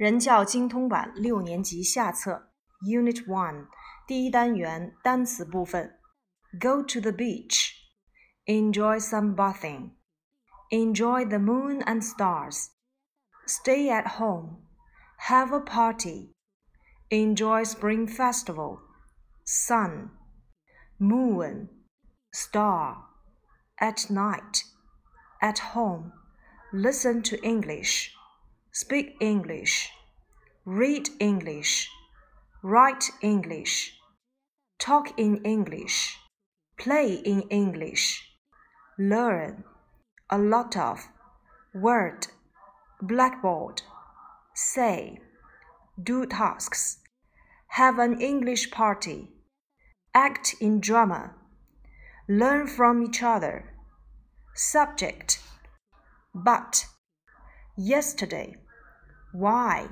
人教精通版六年级下册 Unit One 第一单元单词部分。Go to the beach. Enjoy some bathing. Enjoy the moon and stars. Stay at home. Have a party. Enjoy spring festival. Sun. Moon. Star. At night. At home. Listen to English. Speak English. Read English. Write English. Talk in English. Play in English. Learn. A lot of. Word. Blackboard. Say. Do tasks. Have an English party. Act in drama. Learn from each other. Subject. But. Yesterday. Why?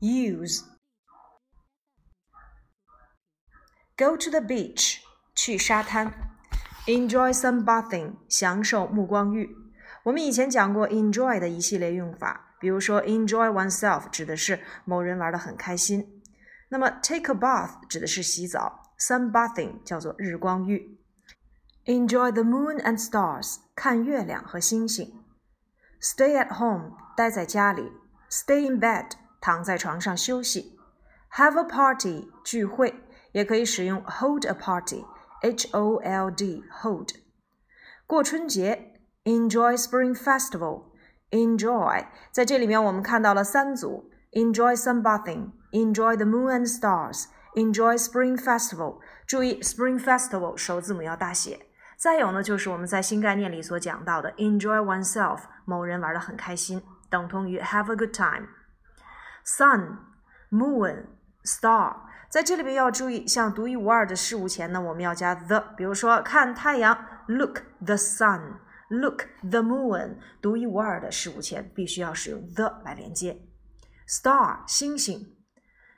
Use. Go to the beach. 去沙滩。Enjoy some bathing. 享受目光浴。我们以前讲过 enjoy 的一系列用法，比如说 enjoy oneself 指的是某人玩得很开心。那么 take a bath 指的是洗澡，sun bathing 叫做日光浴。Enjoy the moon and stars. 看月亮和星星。Stay at home，待在家里 ；stay in bed，躺在床上休息；have a party，聚会，也可以使用 hold a party，h o l d hold。过春节，enjoy Spring Festival，enjoy 在这里面我们看到了三组：enjoy sunbathing，enjoy the moon and stars，enjoy Spring Festival。注意 Spring Festival 首字母要大写。再有呢，就是我们在新概念里所讲到的 enjoy oneself，某人玩得很开心，等同于 have a good time。Sun、Moon、Star，在这里边要注意，像独一无二的事物前呢，我们要加 the。比如说看太阳，look the sun；look the moon，独一无二的事物前必须要使用 the 来连接。Star，星星。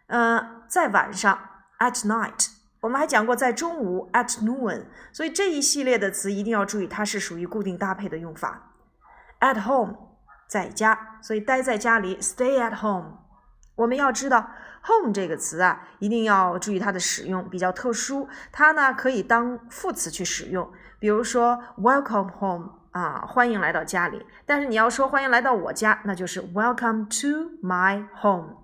呃，在晚上，at night。我们还讲过，在中午 at noon，所以这一系列的词一定要注意，它是属于固定搭配的用法。at home 在家，所以待在家里 stay at home。我们要知道 home 这个词啊，一定要注意它的使用比较特殊，它呢可以当副词去使用，比如说 welcome home 啊，欢迎来到家里。但是你要说欢迎来到我家，那就是 welcome to my home。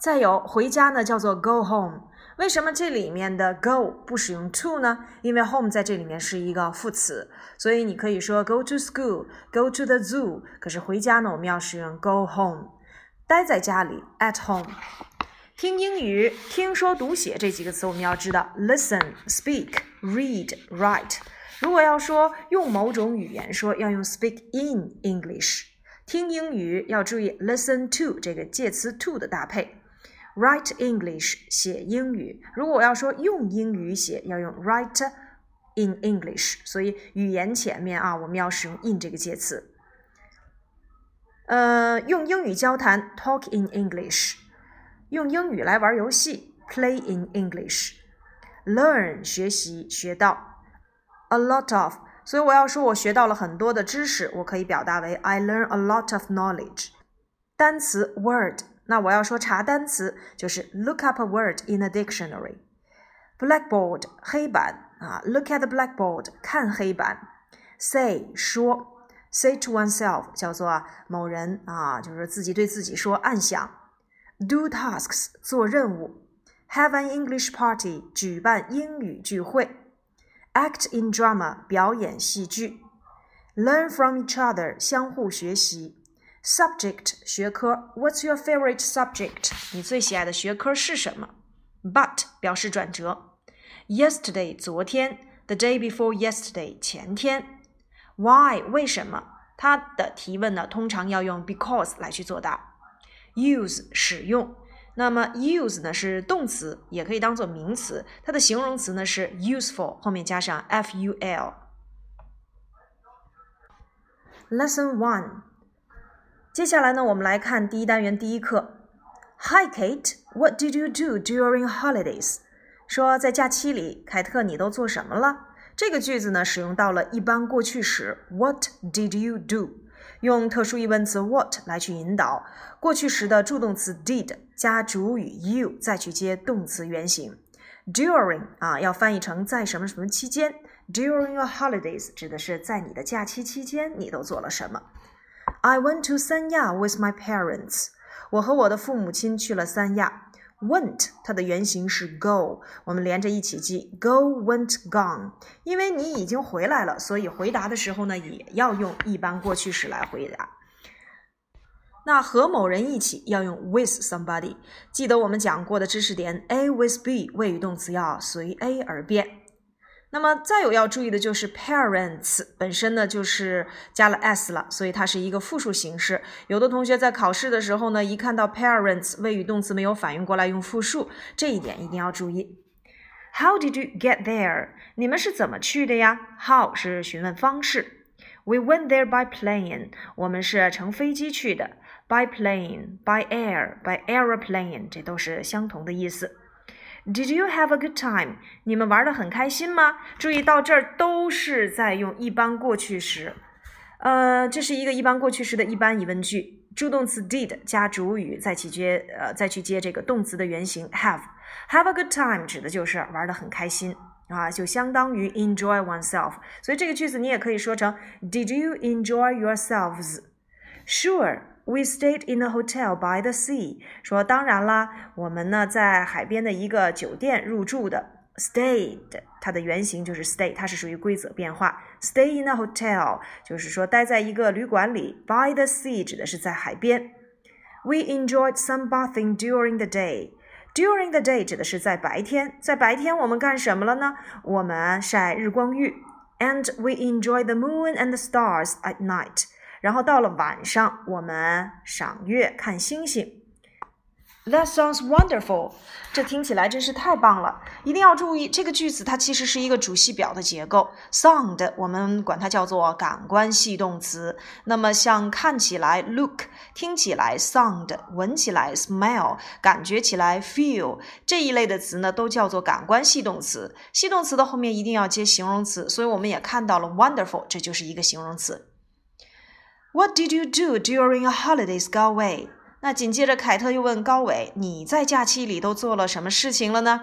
再有回家呢，叫做 go home。为什么这里面的 go 不使用 to 呢？因为 home 在这里面是一个副词，所以你可以说 go to school，go to the zoo。可是回家呢，我们要使用 go home，待在家里 at home。听英语，听说读写这几个词我们要知道：listen，speak，read，write。如果要说用某种语言说，要用 speak in English。听英语要注意 listen to 这个介词 to 的搭配。Write English 写英语，如果我要说用英语写，要用 write in English。所以语言前面啊，我们要使用 in 这个介词。呃，用英语交谈 talk in English，用英语来玩游戏 play in English，learn 学习学到 a lot of。所以我要说我学到了很多的知识，我可以表达为 I learn a lot of knowledge。单词 word。那我要说查单词，就是 look up a word in a dictionary。Blackboard 黑板啊，look at the blackboard 看黑板。Say 说，say to oneself 叫做某人啊，就是自己对自己说，暗想。Do tasks 做任务。Have an English party 举办英语聚会。Act in drama 表演戏剧。Learn from each other 相互学习。 Subject 学科，What's your favorite subject？你最喜爱的学科是什么？But 表示转折。Yesterday 昨天，The day before yesterday 前天。Why 为什么？它的提问呢，通常要用 because 来去作答。Use 使用，那么 use 呢是动词，也可以当做名词。它的形容词呢是 useful，后面加上 f u l。Lesson one。接下来呢，我们来看第一单元第一课。Hi Kate, what did you do during holidays？说在假期里，凯特你都做什么了？这个句子呢，使用到了一般过去时。What did you do？用特殊疑问词 what 来去引导过去时的助动词 did 加主语 you，再去接动词原形。During 啊，要翻译成在什么什么期间。During your holidays 指的是在你的假期期间你都做了什么。I went to 三亚 with my parents。我和我的父母亲去了三亚。Went 它的原型是 go，我们连着一起记，go went gone。因为你已经回来了，所以回答的时候呢，也要用一般过去时来回答。那和某人一起要用 with somebody。记得我们讲过的知识点，A with B 谓语动词要随 A 而变。那么再有要注意的就是 parents 本身呢就是加了 s 了，所以它是一个复数形式。有的同学在考试的时候呢，一看到 parents 谓语动词没有反应过来用复数，这一点一定要注意。How did you get there？你们是怎么去的呀？How 是询问方式。We went there by plane。我们是乘飞机去的。By plane, by air, by aeroplane，这都是相同的意思。Did you have a good time？你们玩的很开心吗？注意到这儿都是在用一般过去时，呃，这是一个一般过去时的一般疑问句，助动词 did 加主语，再去接呃再去接这个动词的原形 have。Have a good time 指的就是玩的很开心啊，就相当于 enjoy oneself。所以这个句子你也可以说成 Did you enjoy yourselves？Sure。We stayed in a hotel by the sea。说当然啦，我们呢在海边的一个酒店入住的。Stayed，它的原型就是 stay，它是属于规则变化。Stay in a hotel 就是说待在一个旅馆里。By the sea 指的是在海边。We enjoyed sunbathing during the day。During the day 指的是在白天，在白天我们干什么了呢？我们晒日光浴。And we enjoyed the moon and the stars at night。 然后到了晚上，我们赏月看星星。That sounds wonderful，这听起来真是太棒了。一定要注意，这个句子它其实是一个主系表的结构。Sound 我们管它叫做感官系动词。那么像看起来 look，听起来 sound，闻起来 smell，感觉起来 feel 这一类的词呢，都叫做感官系动词。系动词的后面一定要接形容词，所以我们也看到了 wonderful，这就是一个形容词。What did you do during a holidays, 高伟？那紧接着凯特又问高伟：“你在假期里都做了什么事情了呢？”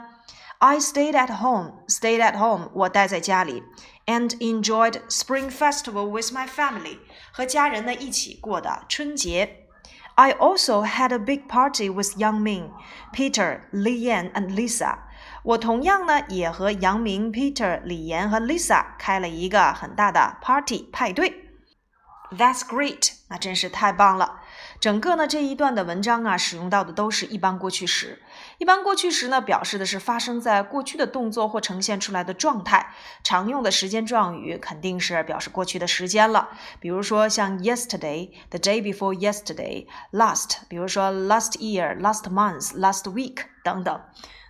I stayed at home. Stayed at home. 我待在家里，and enjoyed Spring Festival with my family. 和家人呢一起过的春节。I also had a big party with Yang Ming, Peter, Li Yan, and Lisa. 我同样呢也和杨明、Peter、李岩和 Lisa 开了一个很大的 party 派对。 That's great，那真是太棒了。整个呢这一段的文章啊，使用到的都是一般过去时。一般过去时呢，表示的是发生在过去的动作或呈现出来的状态。常用的时间状语肯定是表示过去的时间了。比如说像 yesterday，the day before yesterday，last，比如说 last year，last month，last week 等等。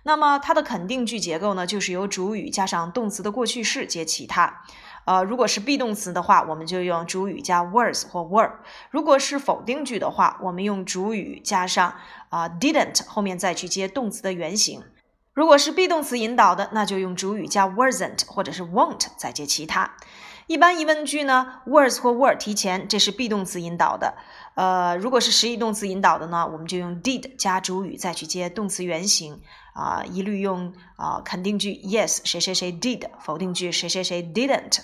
那么它的肯定句结构呢，就是由主语加上动词的过去式接其他。呃，如果是 be 动词的话，我们就用主语加 was 或 were；如果是否定句的话，我们用主语加上啊 didn't，后面再去接动词的原形。如果是 be 动词引导的，那就用主语加 wasn't 或者是 won't 再接其他。一般疑问句呢，was 或 were 提前，这是 be 动词引导的。呃，如果是实义动词引导的呢，我们就用 did 加主语再去接动词原形。啊，一律用啊肯定句 yes 谁谁谁 did，否定句谁谁谁 didn't。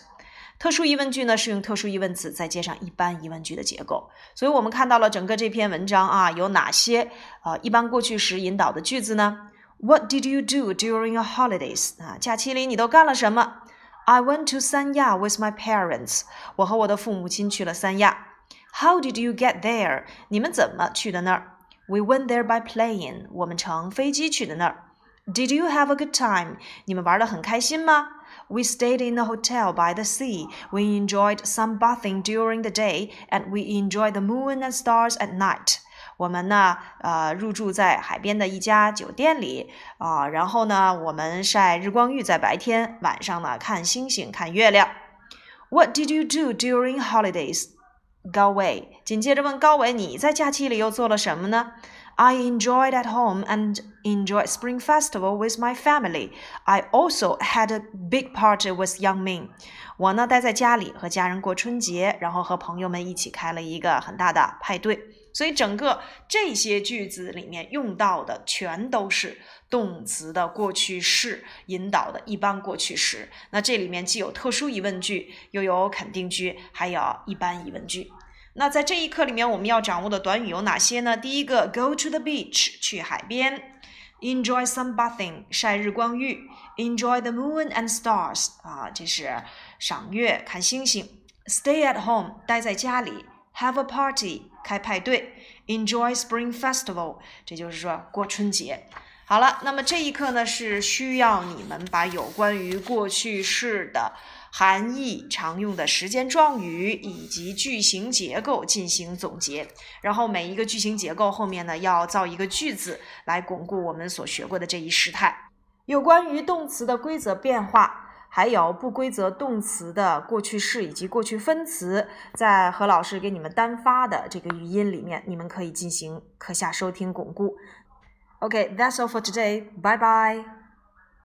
特殊疑问句呢是用特殊疑问词再接上一般疑问句的结构。所以我们看到了整个这篇文章啊，有哪些呃一般过去时引导的句子呢？What did you do during your holidays？啊，假期里你都干了什么？I went to 三亚 with my parents。我和我的父母亲去了三亚。How did you get there？你们怎么去的那儿 ？We went there by plane。我们乘飞机去的那儿。Did you have a good time？你们玩的很开心吗？We stayed in a hotel by the sea. We enjoyed sunbathing during the day, and we enjoyed the moon and stars at night. 我们呢，呃，入住在海边的一家酒店里啊、呃，然后呢，我们晒日光浴在白天，晚上呢看星星、看月亮。What did you do during holidays? 高伟紧接着问高伟：“你在假期里又做了什么呢 I enjoyed at home and enjoyed Spring Festival with my family. I also had a big party with Young men. 我呢待在家里和家人过春节，然后和朋友们一起开了一个很大的派对。所以整个这些句子里面用到的全都是动词的过去式引导的一般过去时。那这里面既有特殊疑问句，又有肯定句，还有一般疑问句。那在这一课里面，我们要掌握的短语有哪些呢？第一个，go to the beach，去海边；enjoy some bathing，晒日光浴；enjoy the moon and stars，啊，这是赏月看星星；stay at home，待在家里；have a party。开派对，enjoy Spring Festival，这就是说过春节。好了，那么这一课呢是需要你们把有关于过去式的含义、常用的时间状语以及句型结构进行总结，然后每一个句型结构后面呢要造一个句子来巩固我们所学过的这一时态。有关于动词的规则变化。还有不规则动词的过去式以及过去分词，在何老师给你们单发的这个语音里面，你们可以进行课下收听巩固。OK，that's all for today. Bye bye.